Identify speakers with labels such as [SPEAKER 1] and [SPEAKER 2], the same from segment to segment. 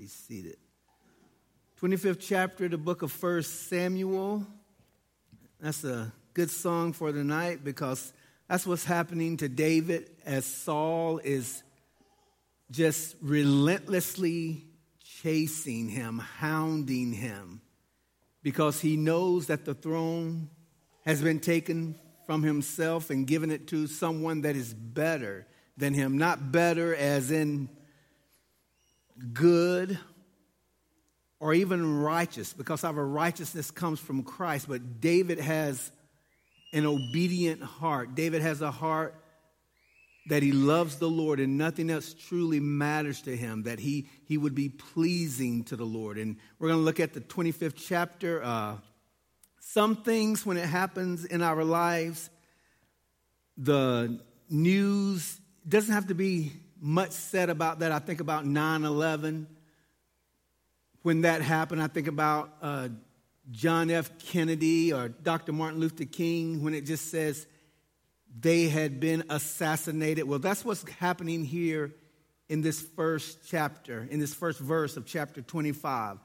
[SPEAKER 1] Be seated. 25th chapter of the book of First Samuel. That's a good song for tonight because that's what's happening to David as Saul is just relentlessly chasing him, hounding him, because he knows that the throne has been taken from himself and given it to someone that is better than him. Not better as in good or even righteous, because our righteousness comes from Christ, but David has an obedient heart. David has a heart that he loves the Lord and nothing else truly matters to him, that he, he would be pleasing to the Lord. And we're going to look at the 25th chapter. Uh, some things, when it happens in our lives, the news doesn't have to be much said about that. I think about 9 11. When that happened, I think about uh, John F. Kennedy or Dr. Martin Luther King when it just says they had been assassinated. Well, that's what's happening here in this first chapter, in this first verse of chapter 25.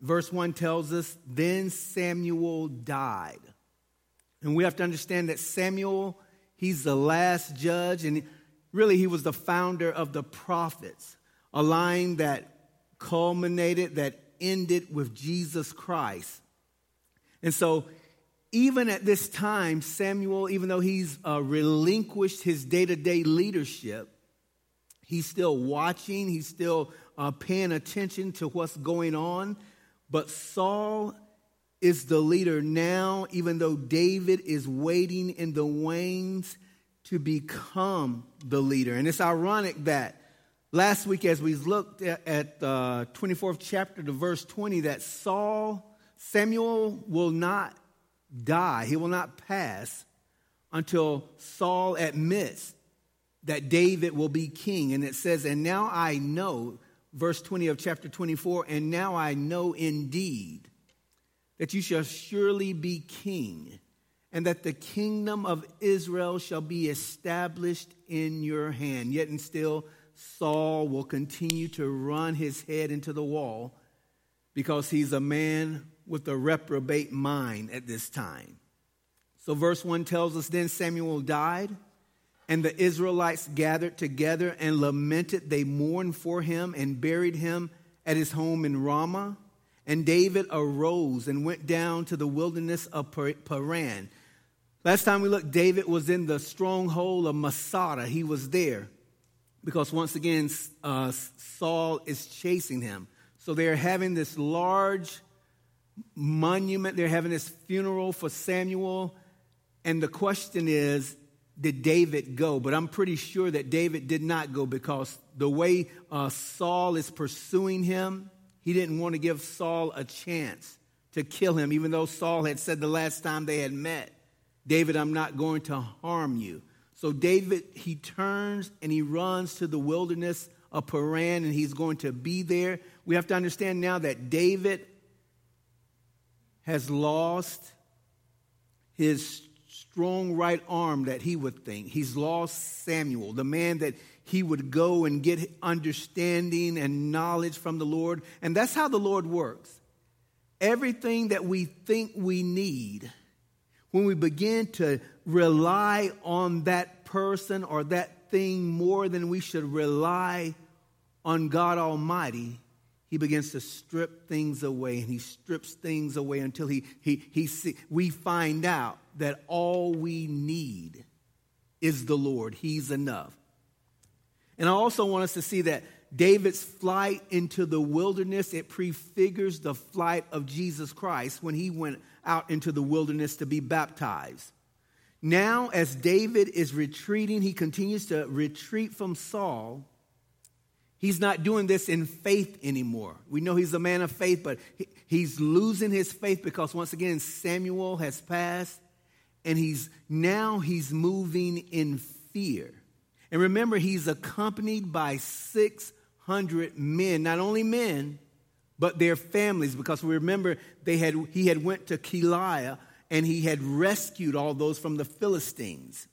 [SPEAKER 1] Verse 1 tells us, Then Samuel died. And we have to understand that Samuel, he's the last judge, and really he was the founder of the prophets, a line that culminated, that ended with Jesus Christ. And so even at this time, Samuel, even though he's uh, relinquished his day to day leadership, he's still watching, he's still uh, paying attention to what's going on. But Saul is the leader now, even though David is waiting in the wings to become the leader. And it's ironic that last week, as we looked at, the uh, 24th chapter to verse 20, that Saul, Samuel will not die, he will not pass until Saul admits that David will be king. And it says, And now I know, verse 20 of chapter 24, and now I know indeed that you shall surely be king, and that the kingdom of Israel shall be established in your hand. Yet and still, Saul will continue to run his head into the wall because he's a man with a reprobate mind at this time. So, verse 1 tells us then Samuel died, and the Israelites gathered together and lamented. They mourned for him and buried him at his home in Ramah. And David arose and went down to the wilderness of Paran. Last time we looked, David was in the stronghold of Masada. He was there because once again, uh, Saul is chasing him. So they're having this large monument. They're having this funeral for Samuel. And the question is, did David go? But I'm pretty sure that David did not go because the way uh, Saul is pursuing him, he didn't want to give Saul a chance to kill him, even though Saul had said the last time they had met, David, I'm not going to harm you. So David, he turns and he runs to the wilderness of Paran and he's going to be there. We have to understand now that David has lost his strong right arm that he would think. He's lost Samuel, the man that he would go and get understanding and knowledge from the Lord. And that's how the Lord works. Everything that we think we need, when we begin to rely on that person or that thing more than we should rely on God Almighty, he begins to strip things away and he strips things away until he, he, he see, we find out that all we need is the Lord. He's enough. And I also want us to see that David's flight into the wilderness, it prefigures the flight of Jesus Christ when he went out into the wilderness to be baptized. Now, as David is retreating, he continues to retreat from Saul He's not doing this in faith anymore. We know he's a man of faith, but he's losing his faith because once again Samuel has passed and he's now he's moving in fear. And remember he's accompanied by 600 men, not only men, but their families because we remember they had he had went to Keilah and he had rescued all those from the Philistines.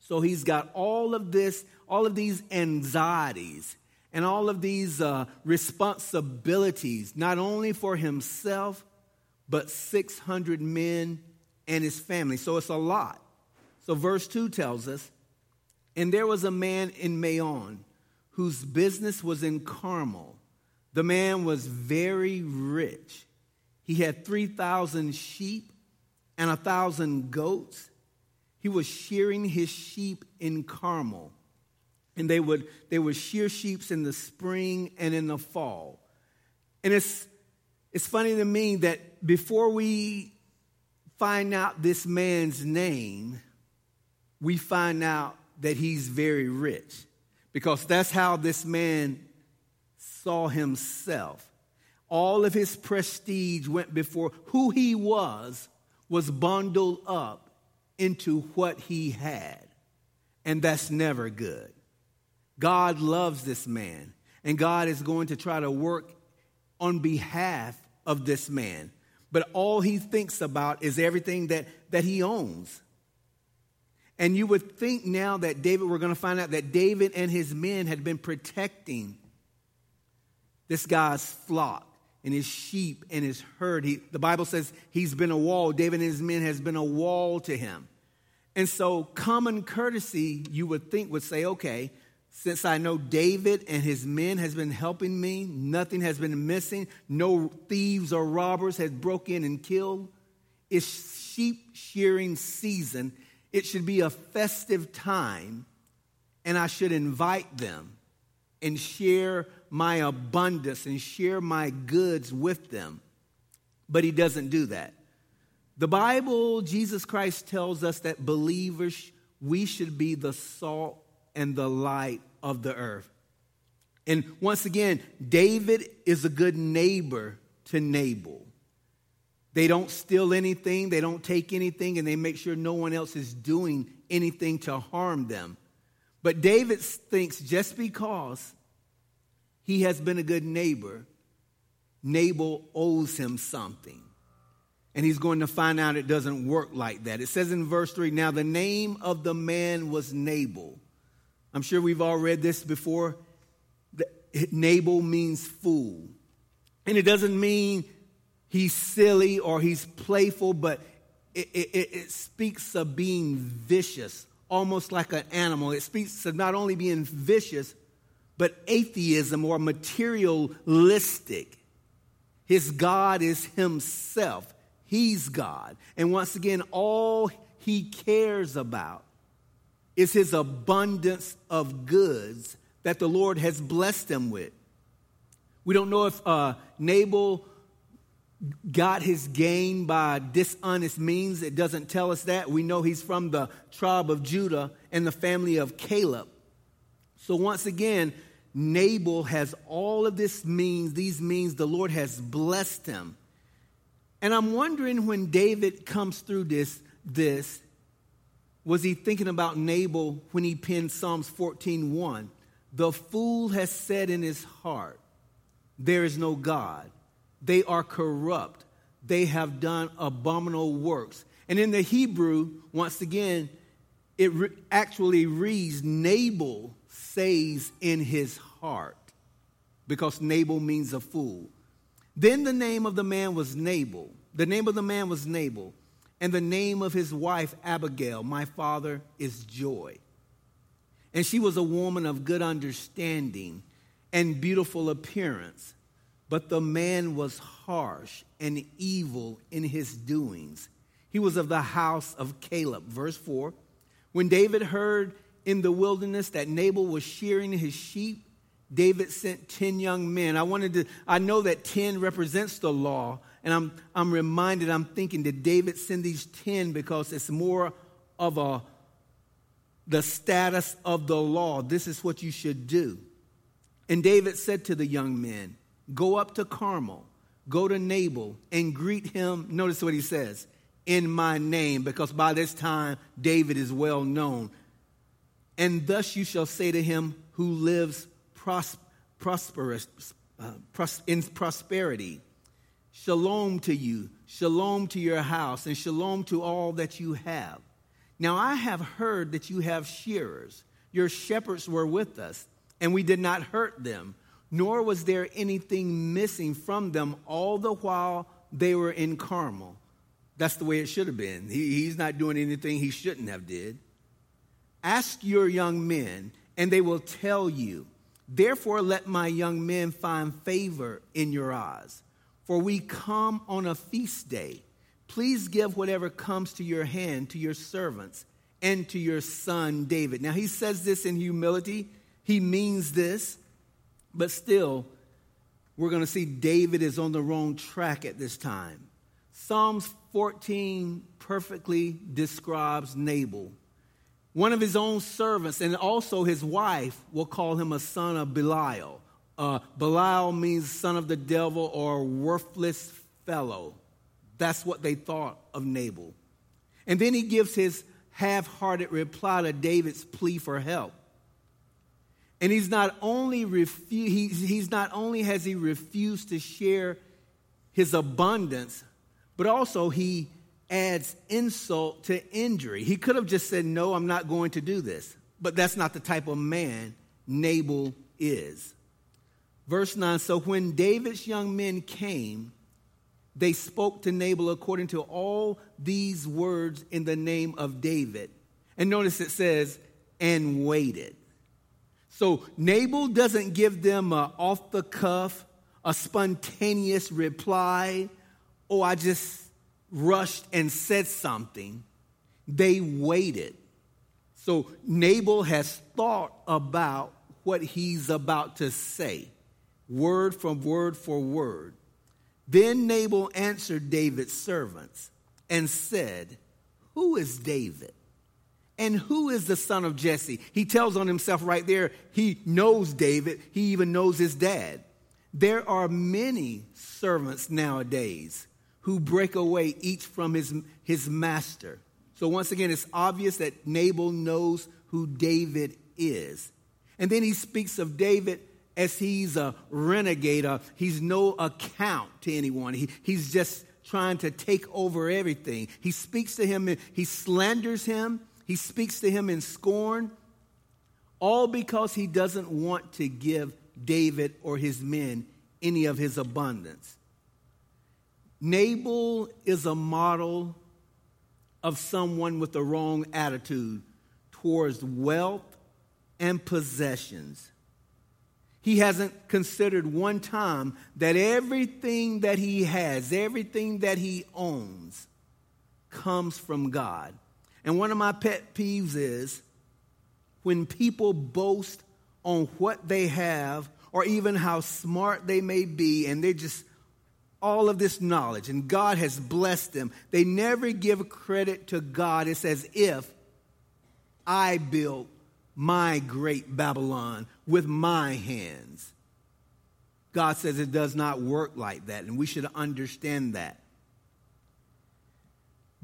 [SPEAKER 1] So he's got all of this, all of these anxieties and all of these uh, responsibilities, not only for himself, but 600 men and his family. So it's a lot. So verse 2 tells us, and there was a man in Maon whose business was in Carmel. The man was very rich. He had 3,000 sheep and a thousand goats. He was shearing his sheep in Carmel and they would they would shear sheep in the spring and in the fall. And it's it's funny to me that before we find out this man's name, we find out that he's very rich. Because that's how this man saw himself. All of his prestige went before who he was was bundled up into what he had. And that's never good. God loves this man, and God is going to try to work on behalf of this man. But all he thinks about is everything that, that he owns. And you would think now that David, we're going to find out that David and his men had been protecting this guy's flock and his sheep and his herd. He, the Bible says he's been a wall. David and his men has been a wall to him. And so common courtesy, you would think, would say, okay, since I know David and his men has been helping me, nothing has been missing, no thieves or robbers has broke in and killed. It's sheep shearing season. It should be a festive time, and I should invite them and share my abundance and share my goods with them. But he doesn't do that. The Bible, Jesus Christ tells us that believers, we should be the salt and the light of the earth. And once again, David is a good neighbor to Nabal. They don't steal anything, they don't take anything, and they make sure no one else is doing anything to harm them. But David thinks just because he has been a good neighbor, Nabal owes him something. And he's going to find out it doesn't work like that. It says in verse 3 Now the name of the man was Nabal I'm sure we've all read this before. Nabal means fool. And it doesn't mean he's silly or he's playful, but it, it, it, speaks of being vicious, almost like an animal. It speaks of not only being vicious, but atheism or materialistic. His God is himself. He's God. And once again, all he cares about is his abundance of goods that the Lord has blessed him with. We don't know if uh, Nabal got his gain by dishonest means. It doesn't tell us that. We know he's from the tribe of Judah and the family of Caleb. So once again, Nabal has all of this means, these means the Lord has blessed him. And I'm wondering when David comes through this, this, was he thinking about Nabal when he penned Psalms 14:1? The fool has said in his heart, There is no God. They are corrupt. They have done abominable works. And in the Hebrew, once again, it re- actually reads Nabal says in his heart, because Nabal means a fool. Then the name of the man was Nabal. The name of the man was Nabal and the name of his wife, Abigail, my father, is Joy. And she was a woman of good understanding and beautiful appearance. But the man was harsh and evil in his doings. He was of the house of Caleb. Verse 4 When David heard in the wilderness that Nabal was shearing his sheep, David sent 10 young men. I wanted to, I know that 10 represents the law, and I'm, I'm reminded, I'm thinking, did David send these 10 because it's more of a, the status of the law? This is what you should do. And David said to the young men, Go up to Carmel, go to Nabal, and greet him. Notice what he says in my name, because by this time David is well known. And thus you shall say to him who lives pros- prosperous, uh, pros- in prosperity, Shalom to you, shalom to your house, and shalom to all that you have. Now I have heard that you have shearers. Your shepherds were with us, and we did not hurt them, nor was there anything missing from them all the while they were in Carmel. That's the way it should have been. He, he's not doing anything he shouldn't have did. Ask your young men, and they will tell you. Therefore, let my young men find favor in your eyes. For we come on a feast day. Please give whatever comes to your hand to your servants and to your son David. Now, he says this in humility. He means this, but still, we're going to see David is on the wrong track at this time. Psalms 14 perfectly describes Nabal. One of his own servants and also his wife will call him a son of Belial. Uh, Belial means son of the devil or worthless fellow. That's what they thought of Nabal. And then he gives his half hearted reply to David's plea for help. And he's not only refu- he's, he's not only has he refused to share his abundance, but also he adds insult to injury. He could have just said, No, I'm not going to do this. But that's not the type of man Nabal is. Verse 9 So when David's young men came, they spoke to Nabal according to all these words in the name of David. And notice it says, and waited. So Nabal doesn't give them a off the cuff, a spontaneous reply. Oh, I just rushed and said something. They waited. So Nabal has thought about what he's about to say, word from word for word. Then Nabal answered David's servants and said, Who is David? And who is the son of Jesse? He tells on himself right there. He knows David. He even knows his dad. There are many servants nowadays who break away each from his, his master. So once again, it's obvious that Nabal knows who David is. And then he speaks of David as he's a renegade. Uh, he's no account to anyone. He, he's just trying to take over everything. He speaks to him, he slanders him, he speaks to him in scorn, all because he doesn't want to give David or his men any of his abundance. Nabal is a model of someone with the wrong attitude towards wealth and possessions. He hasn't considered one time that everything that he has, everything that he owns, comes from God. And one of my pet peeves is when people boast on what they have or even how smart they may be, and they just all of this knowledge, and God has blessed them. They never give credit to God. It's as if I built my great Babylon with my hands. God says it does not work like that, and we should understand that.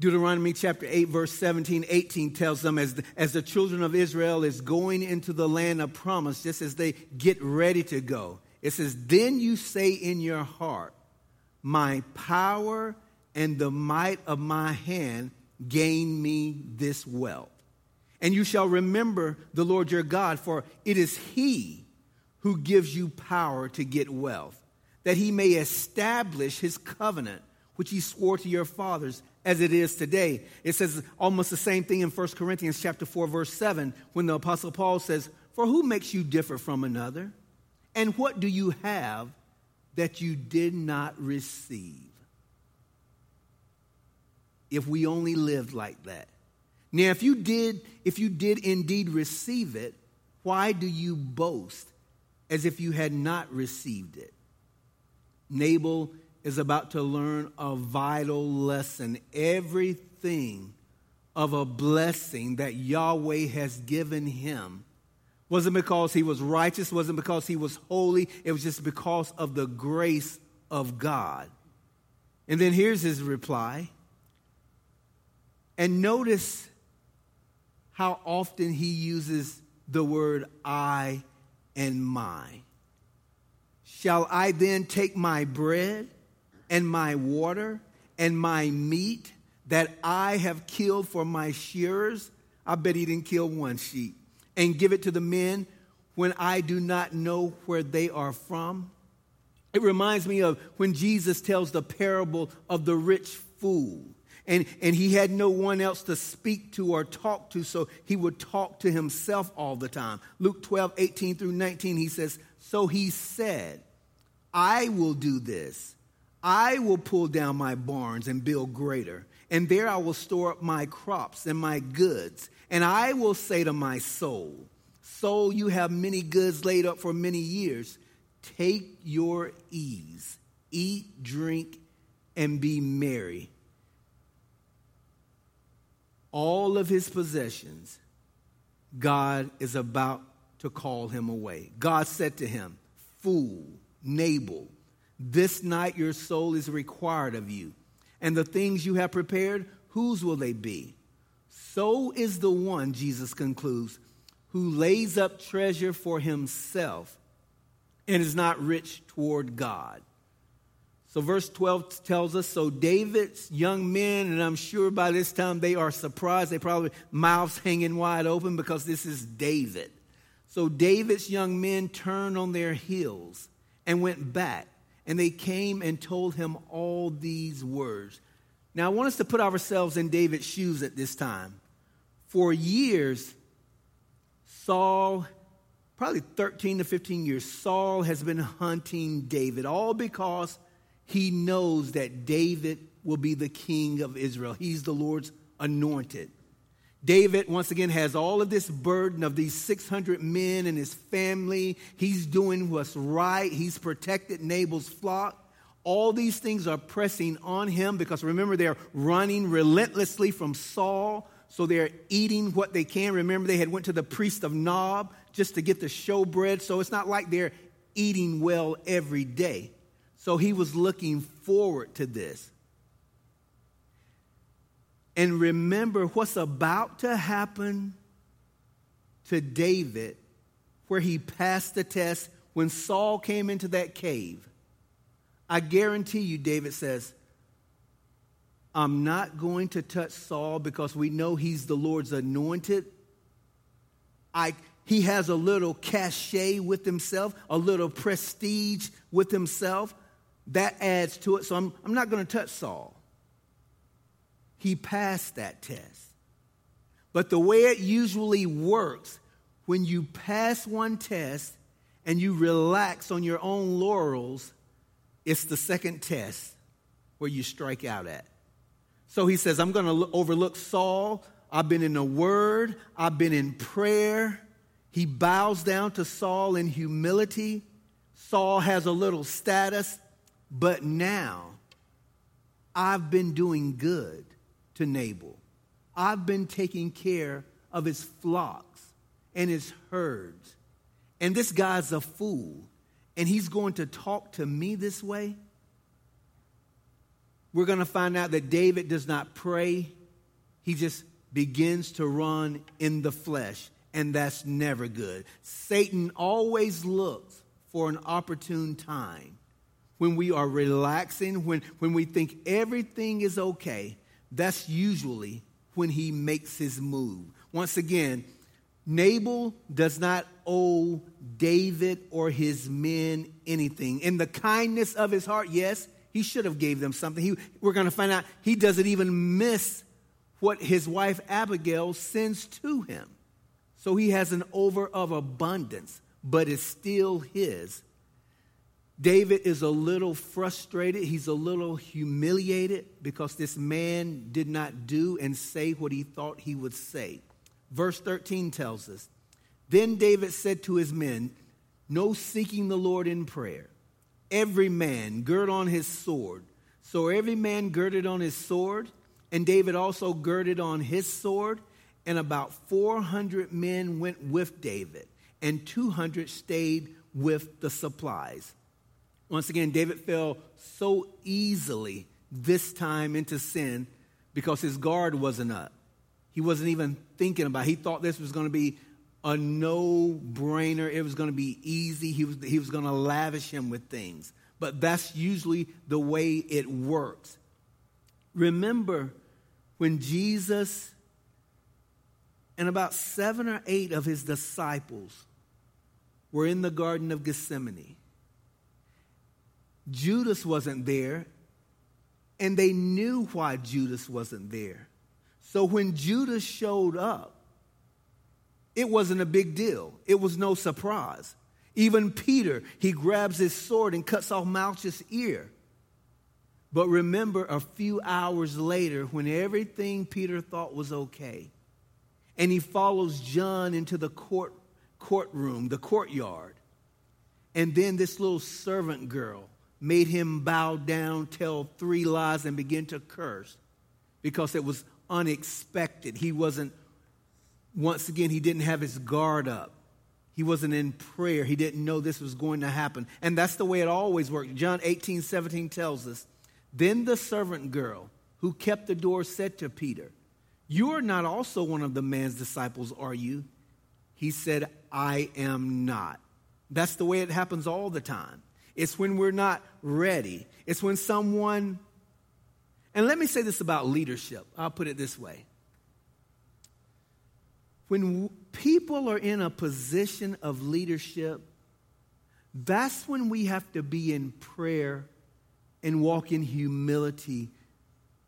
[SPEAKER 1] Deuteronomy chapter 8, verse 17, 18 tells them as the, as the children of Israel is going into the land of promise, just as they get ready to go, it says, Then you say in your heart, My power and the might of my hand gain me this wealth. And you shall remember the Lord your God, for it is He who gives you power to get wealth, that He may establish His covenant, which He swore to your fathers as it is today. It says almost the same thing in 1 Corinthians chapter 4 verse 7 when the apostle Paul says, "For who makes you differ from another? And what do you have that you did not receive?" If we only lived like that. Now, if you did if you did indeed receive it, why do you boast as if you had not received it? Nabal is about to learn a vital lesson. Everything of a blessing that Yahweh has given him wasn't because he was righteous, wasn't because he was holy, it was just because of the grace of God. And then here's his reply. And notice how often he uses the word I and my. Shall I then take my bread and my water and my meat that I have killed for my shearers. I bet he didn't kill one sheep. And give it to the men when I do not know where they are from? It reminds me of when Jesus tells the parable of the rich fool. And, and he had no one else to speak to or talk to, so he would talk to himself all the time. Luke 12, 18 through 19, he says, So he said, I will do this. I will pull down my barns and build greater, and there I will store up my crops and my goods. And I will say to my soul, Soul, you have many goods laid up for many years. Take your ease, eat, drink, and be merry. All of his possessions, God is about to call him away. God said to him, Fool, Nabal, this night your soul is required of you. And the things you have prepared, whose will they be? So is the one, Jesus concludes, who lays up treasure for himself and is not rich toward God. So, verse 12 tells us so David's young men, and I'm sure by this time they are surprised. They probably mouths hanging wide open because this is David. So, David's young men turned on their heels and went back, and they came and told him all these words. Now, I want us to put ourselves in David's shoes at this time. For years, Saul probably 13 to 15 years, Saul has been hunting David, all because he knows that David will be the king of Israel. He's the Lord's anointed. David, once again, has all of this burden of these 600 men and his family. He's doing what's right, he's protected Nabal's flock. All these things are pressing on him because remember, they're running relentlessly from Saul. So they're eating what they can. Remember, they had went to the priest of Nob just to get the showbread. So it's not like they're eating well every day. So he was looking forward to this. And remember what's about to happen to David, where he passed the test when Saul came into that cave. I guarantee you, David says, I'm not going to touch Saul because we know he's the Lord's anointed. I, he has a little cachet with himself, a little prestige with himself. That adds to it. So I'm, I'm not going to touch Saul. He passed that test. But the way it usually works, when you pass one test and you relax on your own laurels, it's the second test where you strike out at. So he says, I'm going to overlook Saul. I've been in the word, I've been in prayer. He bows down to Saul in humility. Saul has a little status, but now I've been doing good to Nabal. I've been taking care of his flocks and his herds. And this guy's a fool, and he's going to talk to me this way? We're going to find out that David does not pray, he just begins to run in the flesh, and that's never good. Satan always looks for an opportune time when we are relaxing, when, when we think everything is okay. That's usually when he makes his move. Once again, Nabal does not owe David or his men anything. In the kindness of his heart, yes, he should have gave them something. He, we're going to find out he doesn't even miss what his wife Abigail sends to him. So he has an over of abundance, but it's still his. David is a little frustrated. He's a little humiliated because this man did not do and say what he thought he would say. Verse 13 tells us Then David said to his men, No seeking the Lord in prayer every man gird on his sword. So every man girded on his sword, and David also girded on his sword, and about 400 men went with David, and 200 stayed with the supplies. Once again, David fell so easily this time into sin because his guard wasn't up. He wasn't even thinking about it. He thought this was going to be a no brainer. It was going to be easy. He was, he was going to lavish him with things. But that's usually the way it works. Remember when Jesus and about seven or eight of his disciples were in the Garden of Gethsemane. Judas wasn't there, and they knew why Judas wasn't there. So when Judas showed up, it wasn't a big deal. It was no surprise. Even Peter, he grabs his sword and cuts off Malchus' ear. But remember, a few hours later, when everything Peter thought was okay, and he follows John into the court, courtroom, the courtyard, and then this little servant girl made him bow down, tell three lies, and begin to curse because it was unexpected. He wasn't, once again, he didn't have his guard up. He wasn't in prayer. He didn't know this was going to happen. And that's the way it always worked. John 18, 17 tells us Then the servant girl who kept the door said to Peter, You are not also one of the man's disciples, are you? He said, I am not. That's the way it happens all the time. It's when we're not ready. It's when someone, and let me say this about leadership. I'll put it this way. When people are in a position of leadership, that's when we have to be in prayer and walk in humility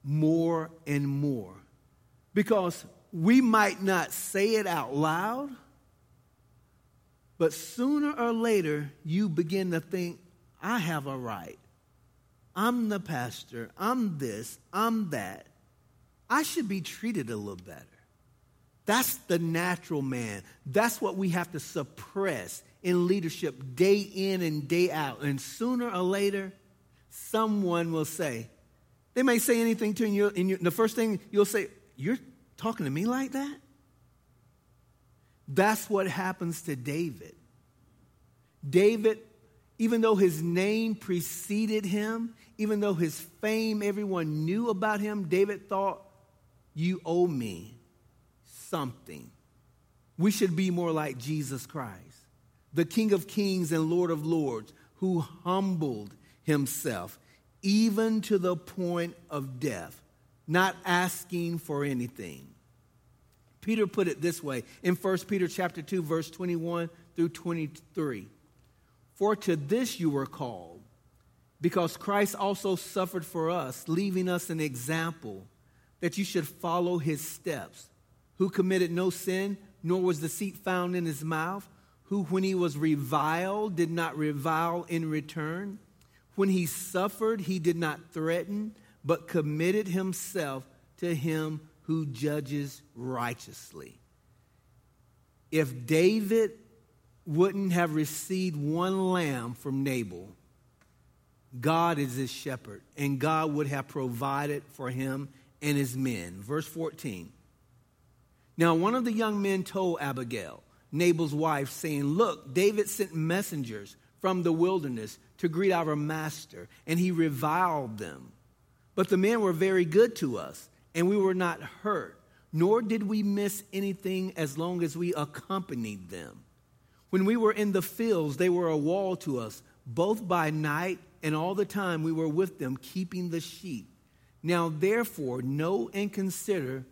[SPEAKER 1] more and more. Because we might not say it out loud, but sooner or later you begin to think, I have a right. I'm the pastor. I'm this. I'm that. I should be treated a little better. That's the natural man. That's what we have to suppress in leadership day in and day out. And sooner or later, someone will say, they may say anything to you, and the first thing you'll say, You're talking to me like that? That's what happens to David. David even though his name preceded him, even though his fame, everyone knew about him, David thought, You owe me something. We should be more like Jesus Christ, the King of Kings and Lord of Lords, who humbled himself even to the point of death, not asking for anything. Peter put it this way in 1 Peter chapter 2 verse 21 through 23. For to this you were called, because Christ also suffered for us, leaving us an example that you should follow his steps, who committed no sin, nor was deceit found in his mouth, who, when he was reviled, did not revile in return. When he suffered, he did not threaten, but committed himself to him who judges righteously. If David wouldn't have received one lamb from Nabal, God is his shepherd, and God would have provided for him and his men. Verse 14. Now, one of the young men told Abigail, Nabal's wife, saying, Look, David sent messengers from the wilderness to greet our master, and he reviled them. But the men were very good to us, and we were not hurt, nor did we miss anything as long as we accompanied them. When we were in the fields, they were a wall to us, both by night and all the time we were with them, keeping the sheep. Now, therefore, know and consider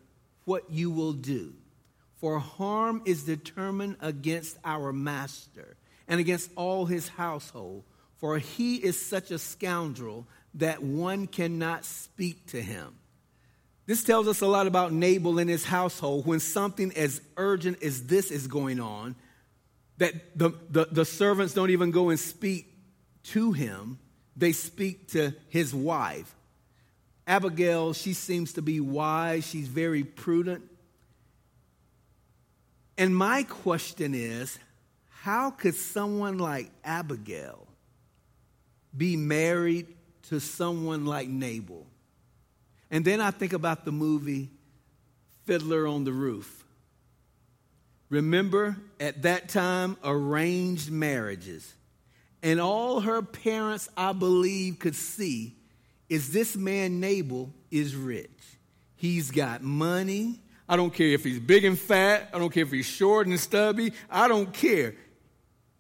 [SPEAKER 1] what you will do. For harm is determined against our master and against all his household, for he is such a scoundrel that one cannot speak to him. This tells us a lot about Nabal and his household. When something as urgent as this is going on, that the, the, the servants don't even go and speak to him, they speak to his wife. Abigail, she seems to be wise, she's very prudent. And my question is how could someone like Abigail be married to someone like Nabal? And then I think about the movie Fiddler on the Roof. Remember, at that time, arranged marriages. And all her parents, I believe, could see is this man, Nabal, is rich. He's got money. I don't care if he's big and fat. I don't care if he's short and stubby. I don't care.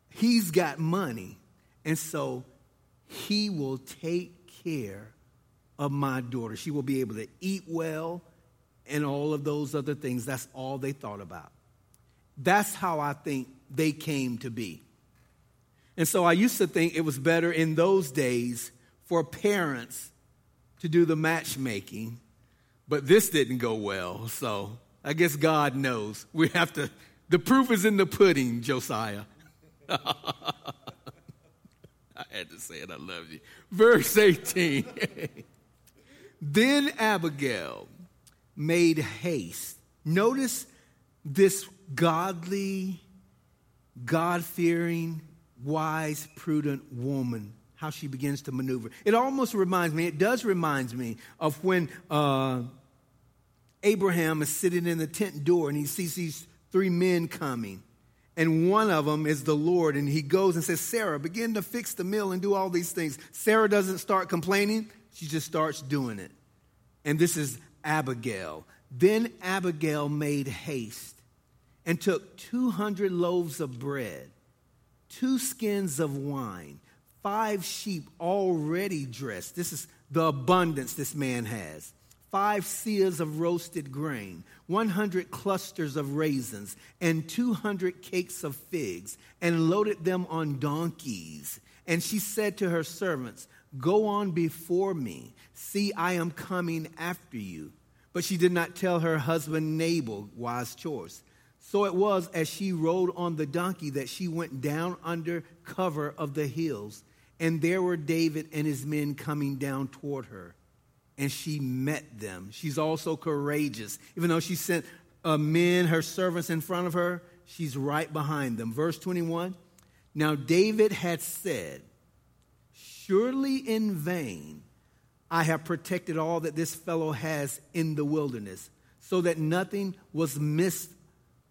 [SPEAKER 1] He's got money. And so he will take care of my daughter. She will be able to eat well and all of those other things. That's all they thought about. That's how I think they came to be. And so I used to think it was better in those days for parents to do the matchmaking, but this didn't go well. So I guess God knows. We have to, the proof is in the pudding, Josiah. I had to say it, I love you. Verse 18. then Abigail made haste. Notice this godly, God fearing, wise, prudent woman, how she begins to maneuver. It almost reminds me, it does remind me of when uh, Abraham is sitting in the tent door and he sees these three men coming. And one of them is the Lord, and he goes and says, Sarah, begin to fix the mill and do all these things. Sarah doesn't start complaining, she just starts doing it. And this is Abigail. Then Abigail made haste and took 200 loaves of bread, two skins of wine, five sheep already dressed. This is the abundance this man has. Five seahs of roasted grain, 100 clusters of raisins, and 200 cakes of figs, and loaded them on donkeys. And she said to her servants, Go on before me. See, I am coming after you. But she did not tell her husband Nabal wise choice. So it was as she rode on the donkey that she went down under cover of the hills. And there were David and his men coming down toward her. And she met them. She's also courageous. Even though she sent uh, men, her servants, in front of her, she's right behind them. Verse 21 Now David had said, Surely in vain I have protected all that this fellow has in the wilderness, so that nothing was missed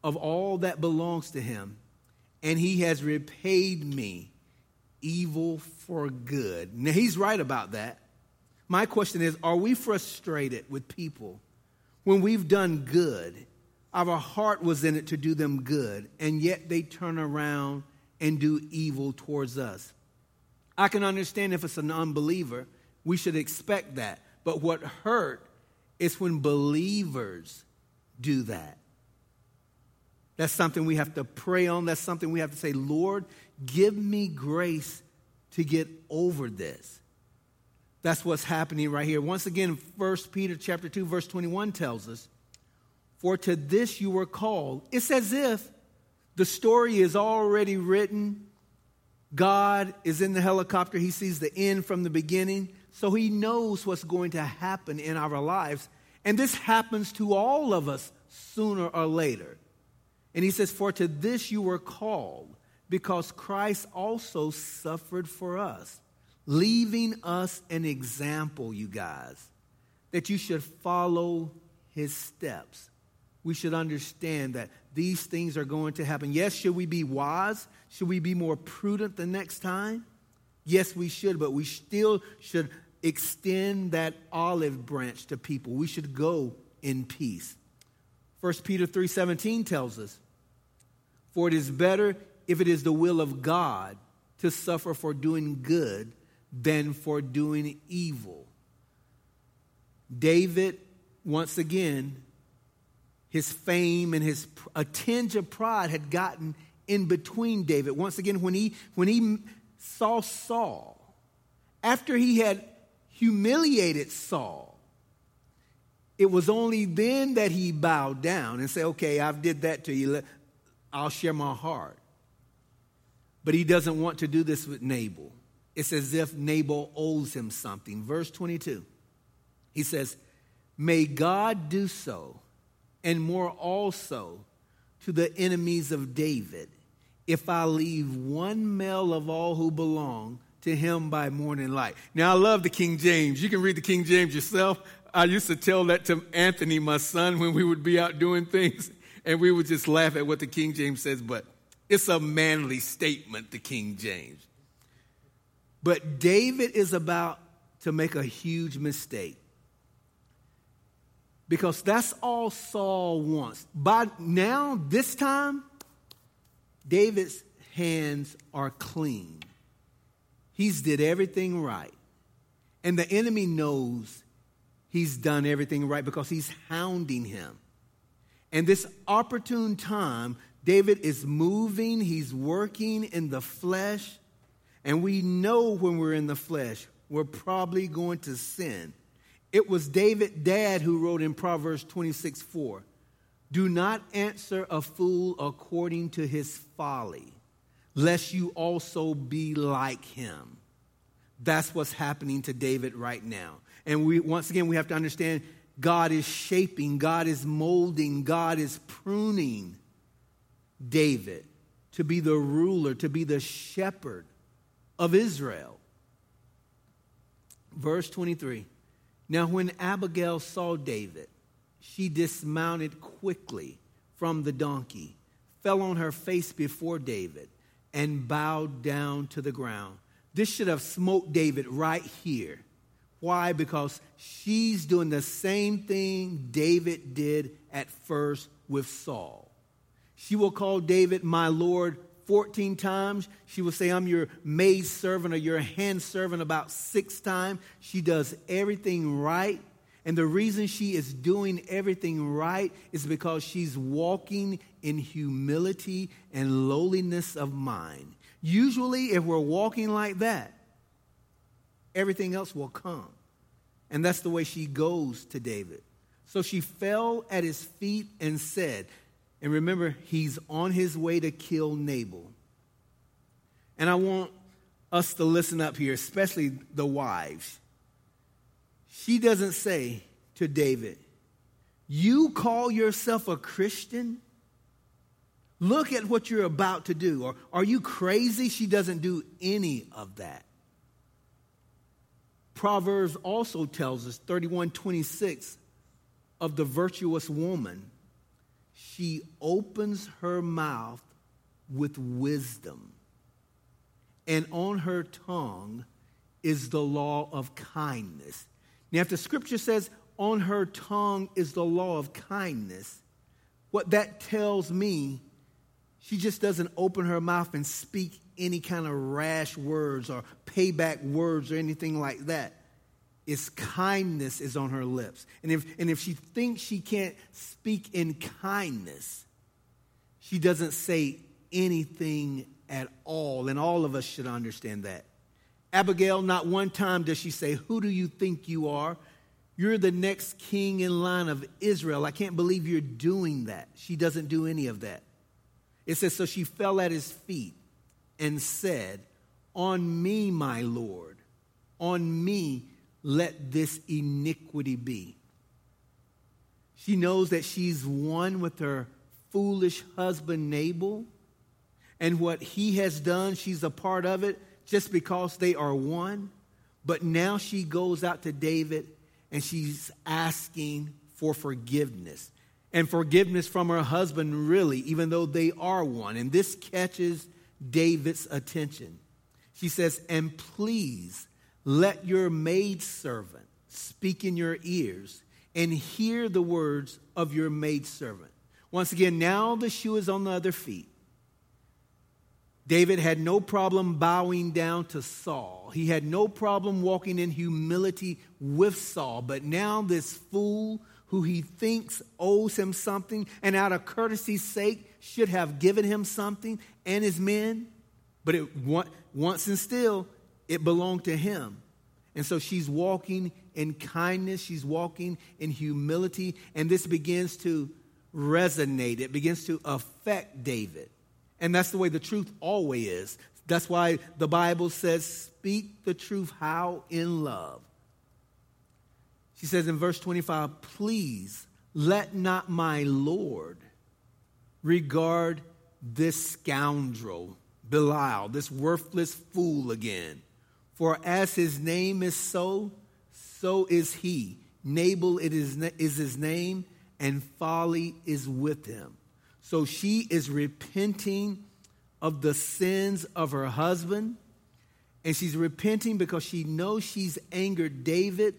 [SPEAKER 1] of all that belongs to him. And he has repaid me evil for good. Now, he's right about that. My question is Are we frustrated with people when we've done good? Our heart was in it to do them good, and yet they turn around and do evil towards us. I can understand if it's an unbeliever, we should expect that. But what hurt is when believers do that. That's something we have to pray on. That's something we have to say, Lord, give me grace to get over this. That's what's happening right here. Once again, 1 Peter chapter 2, verse 21 tells us, For to this you were called. It's as if the story is already written God is in the helicopter. He sees the end from the beginning. So he knows what's going to happen in our lives. And this happens to all of us sooner or later. And he says, For to this you were called, because Christ also suffered for us, leaving us an example, you guys, that you should follow his steps. We should understand that these things are going to happen. Yes, should we be wise? Should we be more prudent the next time? Yes, we should, but we still should extend that olive branch to people. We should go in peace. 1 Peter 3:17 tells us, "For it is better if it is the will of God to suffer for doing good than for doing evil." David once again his fame and his a tinge of pride had gotten in between David. Once again, when he when he saw Saul, after he had humiliated Saul, it was only then that he bowed down and said, "Okay, I've did that to you. I'll share my heart." But he doesn't want to do this with Nabal. It's as if Nabal owes him something. Verse 22. He says, "May God do so." and more also to the enemies of David, if I leave one male of all who belong to him by morning light. Now, I love the King James. You can read the King James yourself. I used to tell that to Anthony, my son, when we would be out doing things, and we would just laugh at what the King James says, but it's a manly statement, the King James. But David is about to make a huge mistake because that's all Saul wants. By now, this time, David's hands are clean. He's did everything right. And the enemy knows he's done everything right because he's hounding him. And this opportune time, David is moving, he's working in the flesh And we know when we're in the flesh, we're probably going to sin. It was David, dad, who wrote in Proverbs 26 4 Do not answer a fool according to his folly, lest you also be like him. That's what's happening to David right now. And we, once again, we have to understand God is shaping, God is molding, God is pruning David to be the ruler, to be the shepherd of Israel. Verse 23 Now, when Abigail saw David, she dismounted quickly from the donkey, fell on her face before David, and bowed down to the ground. This should have smote David right here. Why? Because she's doing the same thing David did at first with Saul. She will call David my Lord 14 times. She will say, I'm your maid servant or your hand servant about six times. She does everything right. And the reason she is doing everything right is because she's walking in humility and lowliness of mind. Usually, if we're walking like that, everything else will come. And that's the way she goes to David. So she fell at his feet and said, and remember, he's on his way to kill Nabal. And I want us to listen up here, especially the wives. She doesn't say to David, You call yourself a Christian? Look at what you're about to do. Or are you crazy? She doesn't do any of that. Proverbs also tells us, 3126, of the virtuous woman. She opens her mouth with wisdom, and on her tongue is the law of kindness. Now, if the scripture says on her tongue is the law of kindness, what that tells me she just doesn't open her mouth and speak any kind of rash words or payback words or anything like that. It's kindness is on her lips. And if, and if she thinks she can't speak in kindness, she doesn't say anything at all. And all of us should understand that. Abigail, not one time does she say, Who do you think you are? You're the next king in line of Israel. I can't believe you're doing that. She doesn't do any of that. It says, So she fell at his feet and said, On me, my Lord, on me let this iniquity be. She knows that she's one with her foolish husband Nabal, and what he has done, she's a part of it just because they are one. But now she goes out to David and she's asking for forgiveness and forgiveness from her husband, really, even though they are one. And this catches David's attention. She says, And please let your maidservant speak in your ears and hear the words of your maidservant. Once again, now the shoe is on the other feet. David had no problem bowing down to Saul. He had no problem walking in humility with Saul. But now, this fool who he thinks owes him something and out of courtesy's sake should have given him something and his men, but it once and still it belonged to him. And so she's walking in kindness, she's walking in humility, and this begins to resonate. It begins to affect David. And that's the way the truth always is. That's why the Bible says, speak the truth how? In love. She says in verse 25, Please let not my Lord regard this scoundrel, Belial, this worthless fool again. For as his name is so, so is he. Nabal it is, is his name, and folly is with him. So she is repenting of the sins of her husband, and she's repenting because she knows she's angered David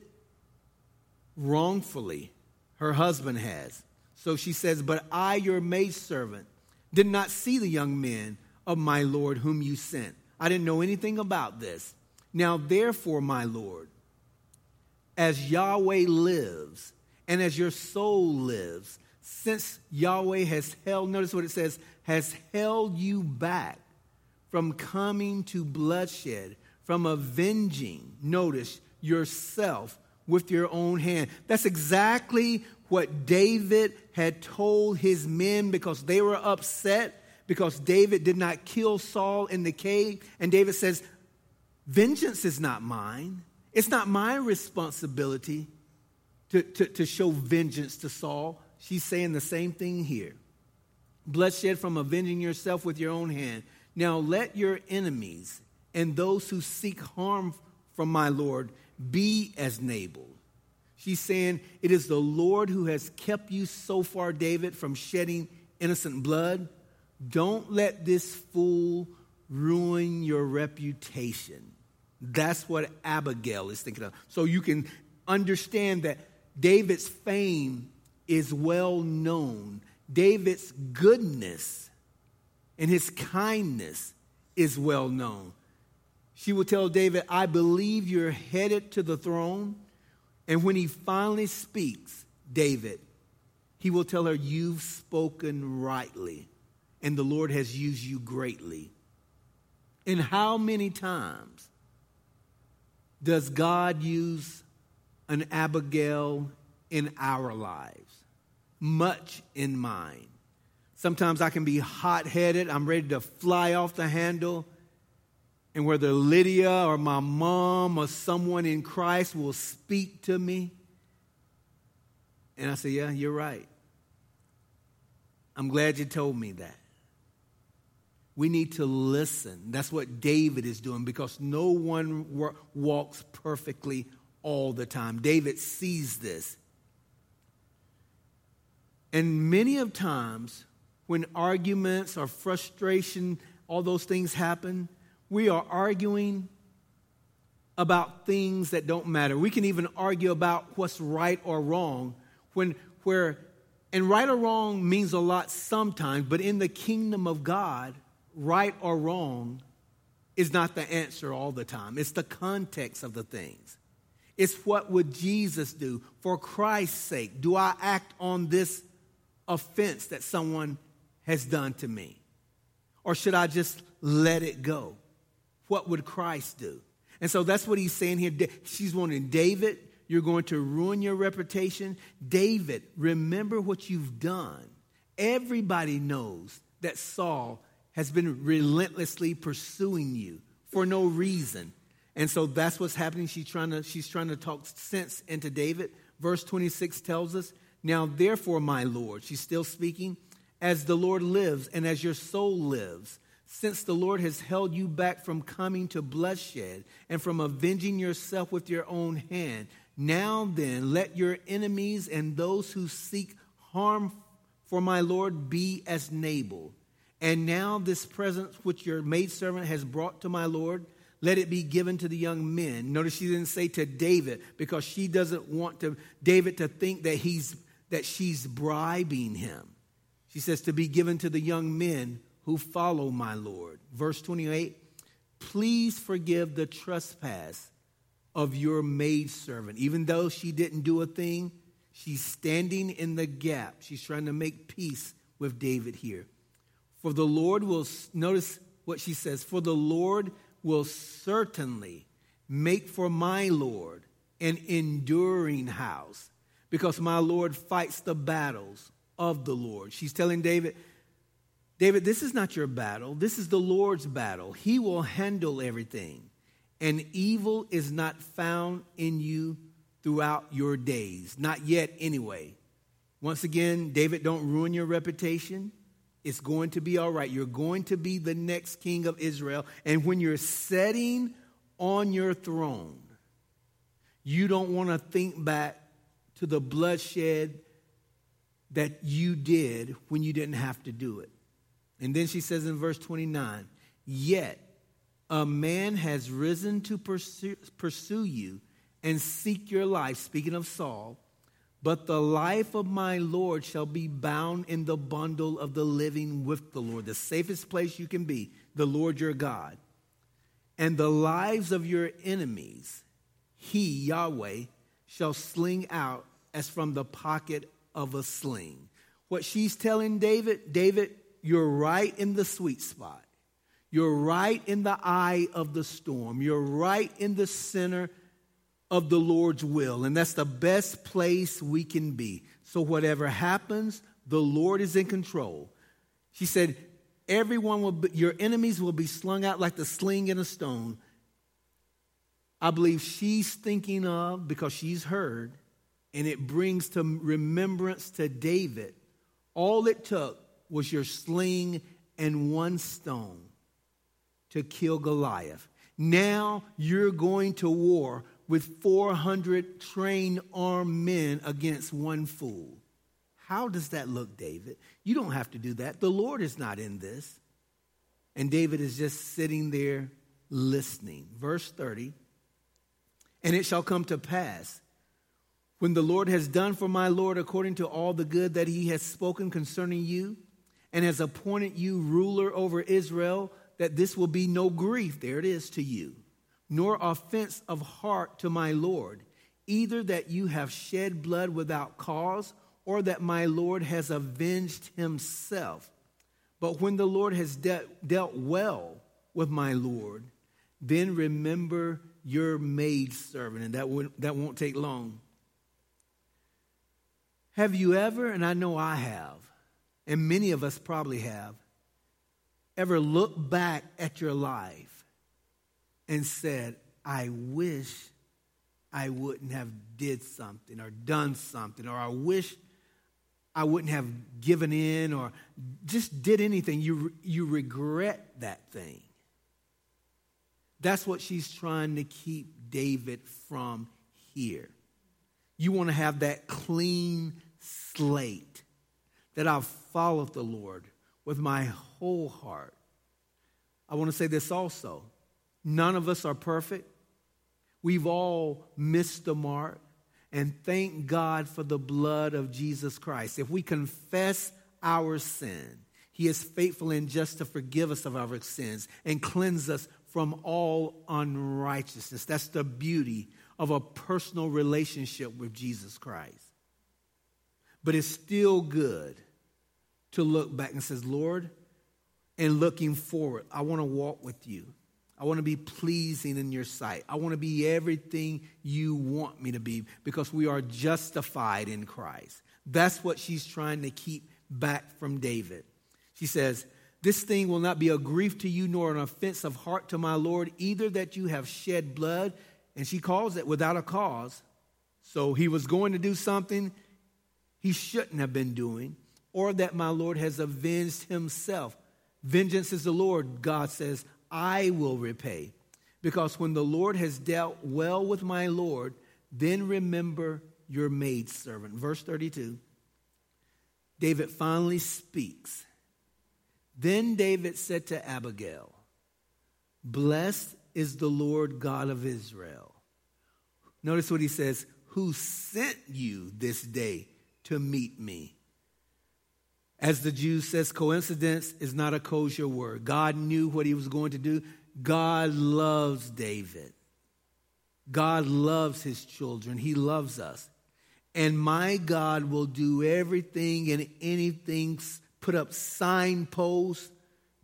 [SPEAKER 1] wrongfully. Her husband has. So she says, But I, your maidservant, did not see the young men of my Lord whom you sent. I didn't know anything about this. Now, therefore, my Lord, as Yahweh lives and as your soul lives, since Yahweh has held, notice what it says, has held you back from coming to bloodshed, from avenging, notice, yourself with your own hand. That's exactly what David had told his men because they were upset because David did not kill Saul in the cave. And David says, Vengeance is not mine. It's not my responsibility to, to, to show vengeance to Saul. She's saying the same thing here. Bloodshed from avenging yourself with your own hand. Now let your enemies and those who seek harm from my Lord be as Nabal. She's saying, It is the Lord who has kept you so far, David, from shedding innocent blood. Don't let this fool ruin your reputation. That's what Abigail is thinking of. So you can understand that David's fame is well known. David's goodness and his kindness is well known. She will tell David, I believe you're headed to the throne. And when he finally speaks, David, he will tell her, You've spoken rightly, and the Lord has used you greatly. And how many times does God use an Abigail in our lives? Much in mine. Sometimes I can be hot headed, I'm ready to fly off the handle. And whether Lydia or my mom or someone in Christ will speak to me. And I say, Yeah, you're right. I'm glad you told me that. We need to listen. That's what David is doing because no one walks perfectly all the time. David sees this. And many of times when arguments or frustration, all those things happen, we are arguing about things that don't matter. We can even argue about what's right or wrong when where and right or wrong means a lot sometimes, but in the kingdom of God, right or wrong is not the answer all the time. It's the context of the things. It's what would Jesus do for Christ's sake? Do I act on this offense that someone has done to me? Or should I just let it go? What would Christ do? And so that's what he's saying here. She's wanting David, you're going to ruin your reputation. David, remember what you've done. Everybody knows that Saul has been relentlessly pursuing you for no reason. And so that's what's happening. She's trying to, she's trying to talk sense into David. Verse 26 tells us, Now therefore, my Lord, she's still speaking, as the Lord lives and as your soul lives, since the Lord has held you back from coming to bloodshed and from avenging yourself with your own hand, now then, let your enemies and those who seek harm for my Lord be as Nabal and now this present which your maidservant has brought to my Lord, let it be given to the young men. Notice she didn't say to David because she doesn't want to, David to think that he's that she's bribing him. She says to be given to the young men who follow my Lord. Verse 28, please forgive the trespass of your maidservant. Even though she didn't do a thing, she's standing in the gap. She's trying to make peace with David here. For the Lord will, notice what she says, for the Lord will certainly make for my Lord an enduring house, because my Lord fights the battles of the Lord. She's telling David, David, this is not your battle. This is the Lord's battle. He will handle everything. And evil is not found in you throughout your days. Not yet, anyway. Once again, David, don't ruin your reputation. It's going to be all right. You're going to be the next king of Israel. And when you're sitting on your throne, you don't want to think back to the bloodshed that you did when you didn't have to do it. And then she says in verse 29 Yet a man has risen to pursue, pursue you and seek your life, speaking of Saul but the life of my Lord shall be bound in the bundle of the living with the Lord, the safest place you can be, the Lord your God. And the lives of your enemies, he, Yahweh, shall sling out as from the pocket of a sling. What she's telling David, David, you're right in the sweet spot. You're right in the eye of the storm. You're right in the center of the Lord's will. And that's the best place we can be. So, whatever happens, the Lord is in control. She said, Everyone will be, your enemies will be slung out like the sling in a stone. I believe she's thinking of, because she's heard, and it brings to remembrance to David, all it took was your sling and one stone to kill Goliath. Now you're going to war with 400 trained armed men against one fool. How does that look, David? You don't have to do that. The Lord is not in this. And David is just sitting there listening. Verse 30 And it shall come to pass when the Lord has done for my Lord according to all the good that he has spoken concerning you, and has appointed you ruler over Israel, that this will be no grief, there it is, to you, nor offense of heart to my Lord, either that you have shed blood without cause, or that my Lord has avenged himself. But when the Lord has de- dealt well with my Lord, then remember your maidservant, and that, won't, that won't take long. Have you ever, and I know I have, and many of us probably have, ever looked back at your life and said, I wish I wouldn't have did something or done something, or I wish I wouldn't have given in or just did anything. You, you regret that thing. That's what she's trying to keep David from here. You want to have that clean slate that I've followed the Lord with my whole heart. I want to say this also none of us are perfect. We've all missed the mark. And thank God for the blood of Jesus Christ. If we confess our sin, He is faithful and just to forgive us of our sins and cleanse us from all unrighteousness. That's the beauty of a personal relationship with Jesus Christ. But it's still good to look back and says, Lord, and looking forward, I want to walk with you. I want to be pleasing in your sight. I want to be everything you want me to be because we are justified in Christ. That's what she's trying to keep back from David. She says, This thing will not be a grief to you nor an offense of heart to my Lord, either that you have shed blood. And she calls it without a cause. So he was going to do something he shouldn't have been doing, or that my Lord has avenged himself. Vengeance is the Lord, God says. I will repay. Because when the Lord has dealt well with my Lord, then remember your maidservant. Verse 32. David finally speaks. Then David said to Abigail, Blessed is the Lord God of Israel. Notice what he says, who sent you this day to meet me. As the Jews says, coincidence is not a kosher word. God knew what he was going to do. God loves David. God loves his children. He loves us. And my God will do everything and anything, put up signposts,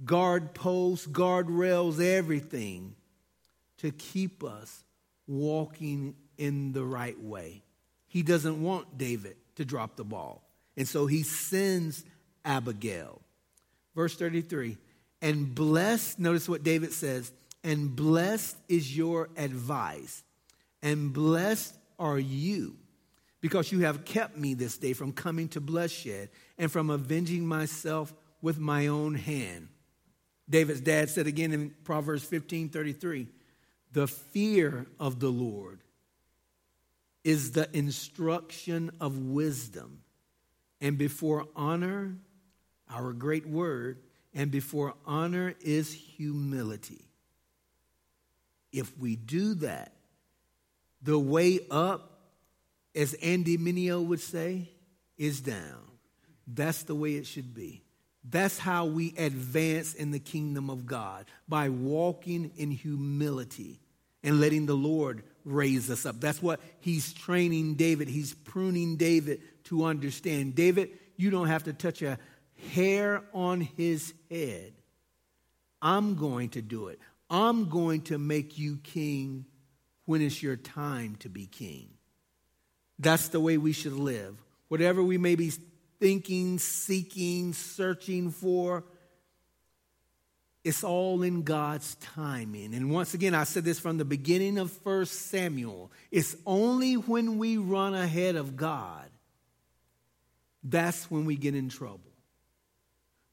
[SPEAKER 1] guard posts, guardrails, everything to keep us walking in the right way. He doesn't want David to drop the ball. And so he sends Abigail. Verse 33 And blessed, notice what David says, and blessed is your advice, and blessed are you, because you have kept me this day from coming to bloodshed and from avenging myself with my own hand. David's dad said again in Proverbs 15 33, the fear of the Lord is the instruction of wisdom. And before honor our great word, and before honor is humility. If we do that, the way up, as Andy Minio would say, is down. That's the way it should be. That's how we advance in the kingdom of God by walking in humility and letting the Lord raise us up. That's what he's training David. He's pruning David to understand. David, you don't have to touch a hair on his head I'm going to do it. I'm going to make you king when it's your time to be king. That's the way we should live. Whatever we may be thinking, seeking, searching for, it's all in God's timing. And once again, I said this from the beginning of First Samuel. It's only when we run ahead of God that's when we get in trouble.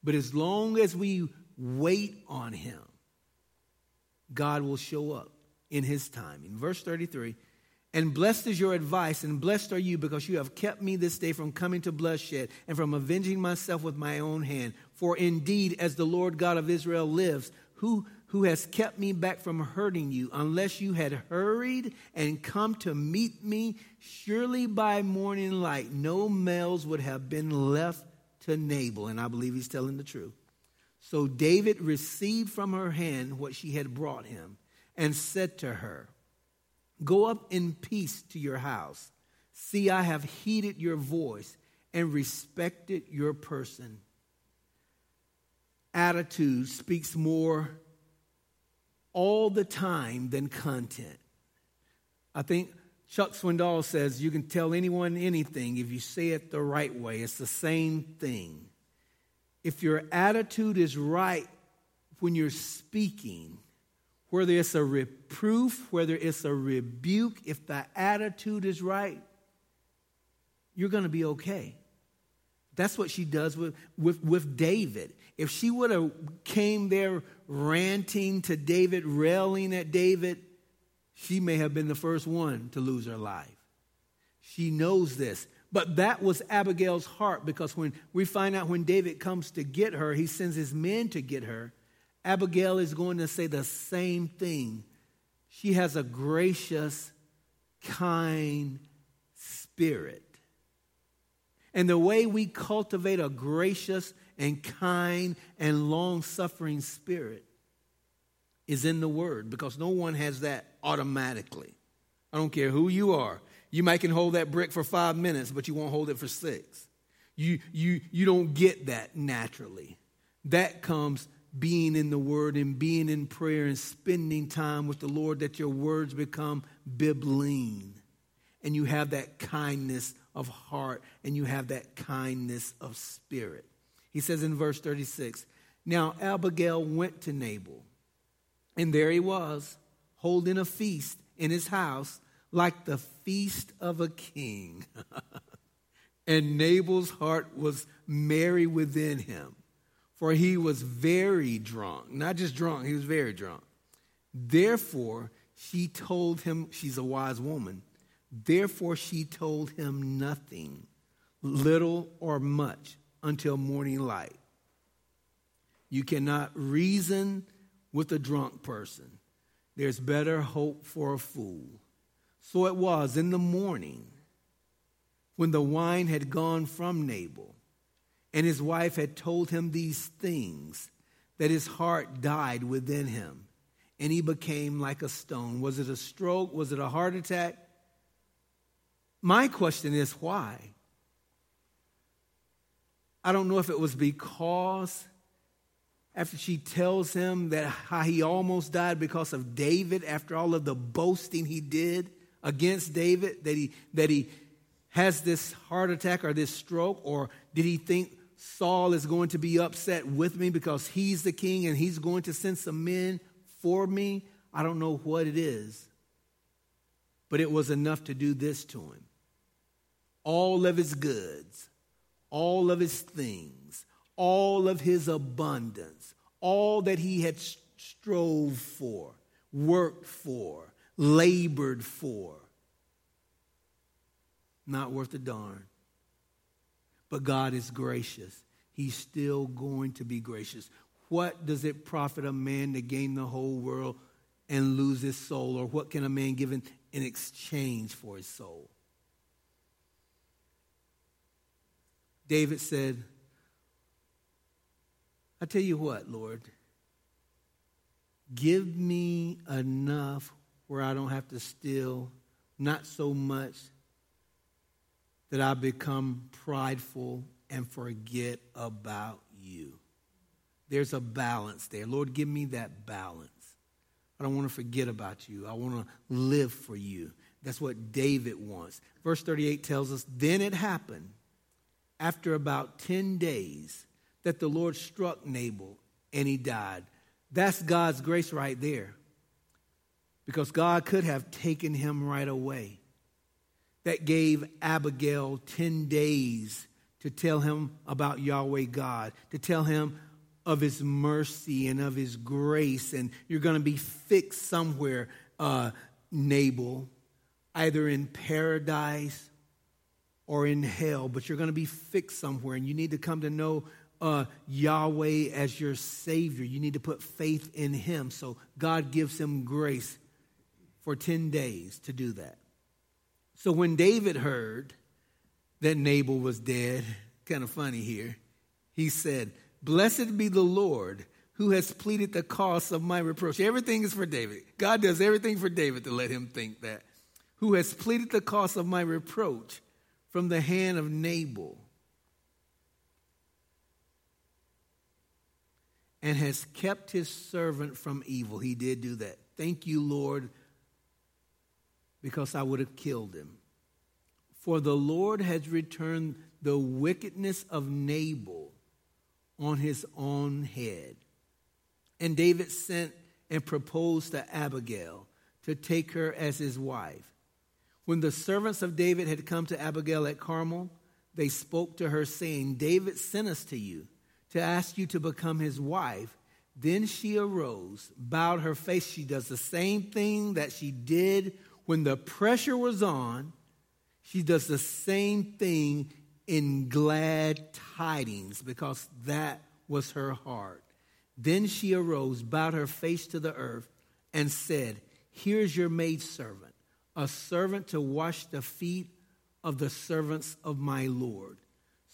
[SPEAKER 1] But as long as we wait on Him, God will show up in His time. In verse 33, and blessed is your advice, and blessed are you because you have kept me this day from coming to bloodshed and from avenging myself with my own hand. For indeed, as the Lord God of Israel lives, who who has kept me back from hurting you, unless you had hurried and come to meet me, surely by morning light no males would have been left to Nabal. And I believe he's telling the truth. So David received from her hand what she had brought him and said to her, Go up in peace to your house. See, I have heeded your voice and respected your person. Attitude speaks more all the time than content. I think Chuck Swindoll says you can tell anyone anything if you say it the right way. It's the same thing. If your attitude is right when you're speaking, whether it's a reproof, whether it's a rebuke, if the attitude is right, you're going to be okay. That's what she does with, with, with David. If she would have came there ranting to David, railing at David, she may have been the first one to lose her life. She knows this. But that was Abigail's heart because when we find out when David comes to get her, he sends his men to get her. Abigail is going to say the same thing. She has a gracious, kind spirit. And the way we cultivate a gracious and kind and long suffering spirit is in the Word because no one has that automatically. I don't care who you are. You might can hold that brick for five minutes, but you won't hold it for six. You, you, you don't get that naturally. That comes being in the Word and being in prayer and spending time with the Lord, that your words become bibline. And you have that kindness of heart and you have that kindness of spirit. He says in verse 36 Now Abigail went to Nabal, and there he was, holding a feast in his house like the feast of a king. and Nabal's heart was merry within him, for he was very drunk. Not just drunk, he was very drunk. Therefore, she told him, she's a wise woman. Therefore, she told him nothing, little or much, until morning light. You cannot reason with a drunk person. There's better hope for a fool. So it was in the morning when the wine had gone from Nabal and his wife had told him these things that his heart died within him and he became like a stone. Was it a stroke? Was it a heart attack? My question is why? I don't know if it was because after she tells him that how he almost died because of David after all of the boasting he did against David that he that he has this heart attack or this stroke or did he think Saul is going to be upset with me because he's the king and he's going to send some men for me? I don't know what it is. But it was enough to do this to him all of his goods, all of his things, all of his abundance, all that he had strove for, worked for, labored for. Not worth a darn. But God is gracious. He's still going to be gracious. What does it profit a man to gain the whole world and lose his soul? Or what can a man give in, exchange for his soul? David said, I tell you what, Lord, give me enough where I don't have to steal, not so much that I become prideful and forget about you. There's a balance there. Lord, give me that balance. I don't want to forget about you. I want to live for you. That's what David wants. Verse 38 tells us Then it happened after about 10 days that the Lord struck Nabal and he died. That's God's grace right there. Because God could have taken him right away. That gave Abigail 10 days to tell him about Yahweh God, to tell him of his mercy and of his grace, and you're going to be fixed somewhere, uh, Nabal, either in paradise or in hell, but you're going to be fixed somewhere, and you need to come to know uh, Yahweh as your Savior. You need to put faith in Him. So God gives him grace for 10 days to do that. So when David heard that Nabal was dead, kind of funny here, he said, Blessed be the Lord who has pleaded the cause of my reproach. Everything is for David. God does everything for David to let him think that. Who has pleaded the cause of my reproach from the hand of Nabal and has kept his servant from evil. He did do that. Thank you, Lord, because I would have killed him. For the Lord has returned the wickedness of Nabal on his own head. And David sent and proposed to Abigail to take her as his wife. When the servants of David had come to Abigail at Carmel, they spoke to her, saying, David sent us to you to ask you to become his wife. Then she arose, bowed her face. She does the same thing that she did when the pressure was on. She does the same thing in glad tidings because that was her heart. Then she arose, bowed her face to the earth, and said, Here's your maidservant, a servant to wash the feet of the servants of my Lord.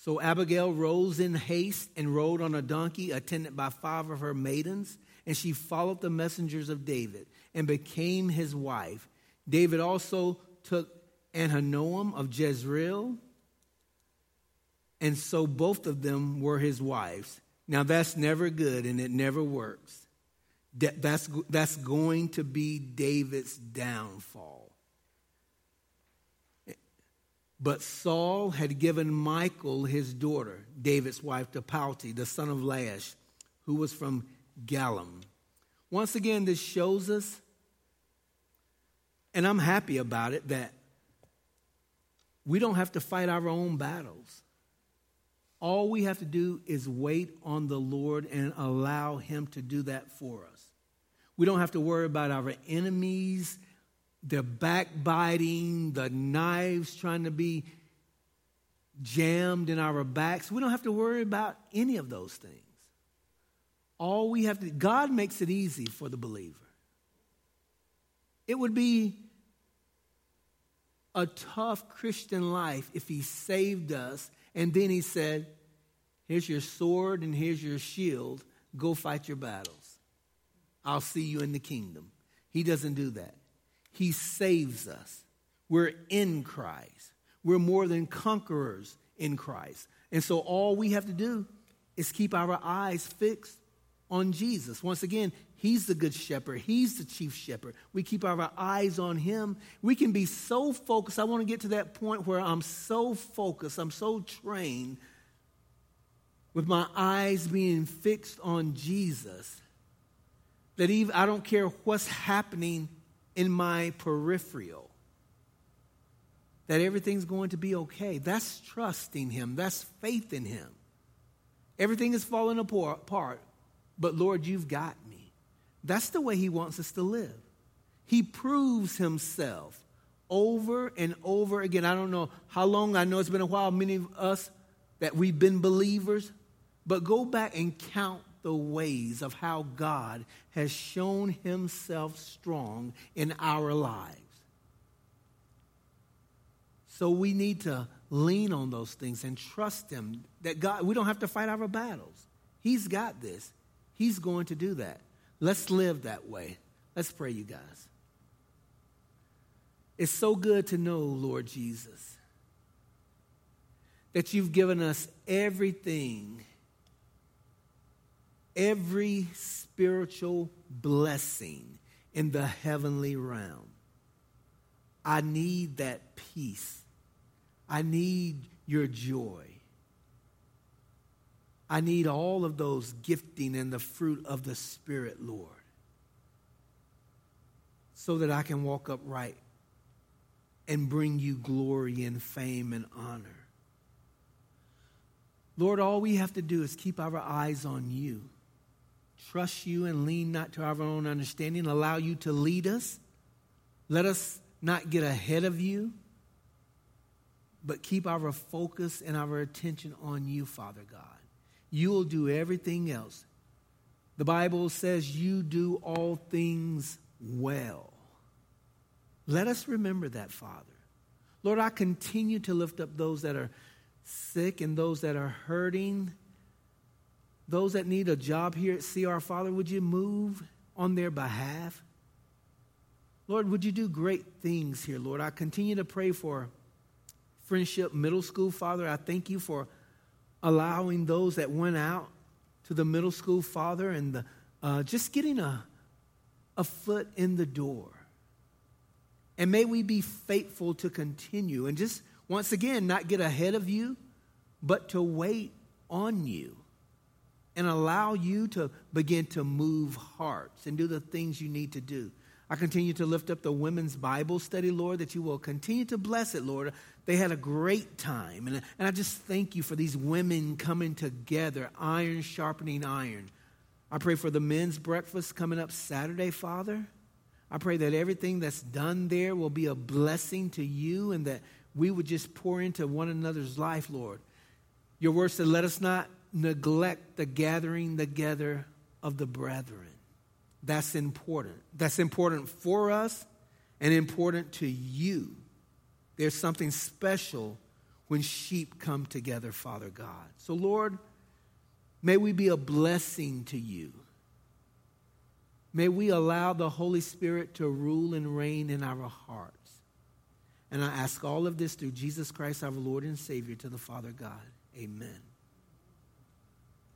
[SPEAKER 1] So Abigail rose in haste and rode on a donkey, attended by five of her maidens, and she followed the messengers of David and became his wife. David also took Ahinoam of Jezreel and so both of them were his wives. Now that's never good and it never works. That's, that's going to be David's downfall. But Saul had given Michal his daughter, David's wife, to Palti, the son of Laish, who was from Gallim. Once again, this shows us, and I'm happy about it, that we don't have to fight our own battles. All we have to do is wait on the Lord and allow Him to do that for us. We don't have to worry about our enemies, the backbiting, the knives trying to be jammed in our backs. We don't have to worry about any of those things. All we have to, God makes it easy for the believer. It would be a tough Christian life if He saved us and then he said, Here's your sword and here's your shield. Go fight your battles. I'll see you in the kingdom. He doesn't do that. He saves us. We're in Christ. We're more than conquerors in Christ. And so all we have to do is keep our eyes fixed on Jesus. Once again, He's the good shepherd, He's the chief shepherd. We keep our eyes on Him. We can be so focused. I want to get to that point where I'm so focused, I'm so trained with my eyes being fixed on Jesus that even I don't care what's happening in my peripheral. That everything's going to be okay. That's trusting Him. That's faith in Him. Everything is falling apart, but Lord, you've got me. That's the way he wants us to live. He proves himself over and over again. I don't know how long, I know it's been a while, many of us that we've been believers, but go back and count the ways of how God has shown himself strong in our lives. So we need to lean on those things and trust him that God, we don't have to fight our battles. He's got this. He's going to do that. Let's live that way. Let's pray, you guys. It's so good to know, Lord Jesus, that you've given us everything every spiritual blessing in the heavenly realm. I need that peace. I need your joy. I need all of those gifting and the fruit of the Spirit, Lord, so that I can walk upright and bring you glory and fame and honor. Lord, all we have to do is keep our eyes on you, trust you, and lean not to our own understanding, allow you to lead us. Let us not get ahead of you, but keep our focus and our attention on you, Father God. You will do everything else. The Bible says you do all things well. Let us remember that, Father. Lord, I continue to lift up those that are sick and those that are hurting, those that need a job here at CR. Father, would you move on their behalf? Lord, would you do great things here, Lord? I continue to pray for Friendship Middle School, Father. I thank you for allowing those that went out to the middle school, Father, and the, uh, just getting a, a foot in the door. And may we be faithful to continue and just once again not get ahead of you, but to wait on you and allow you to begin to move hearts and do the things you need to do. I continue to lift up the women's Bible study, Lord, that you will continue to bless it, Lord. They had a great time. And, and I just thank you for these women coming together, iron sharpening iron. I pray for the men's breakfast coming up Saturday, Father. I pray that everything that's done there will be a blessing to you and that we would just pour into one another's life, Lord. Your word said, let us not neglect the gathering together of the brethren. That's important. That's important for us and important to you. There's something special when sheep come together, Father God. So, Lord, may we be a blessing to you. May we allow the Holy Spirit to rule and reign in our hearts. And I ask all of this through Jesus Christ, our Lord and Savior, to the Father God. Amen.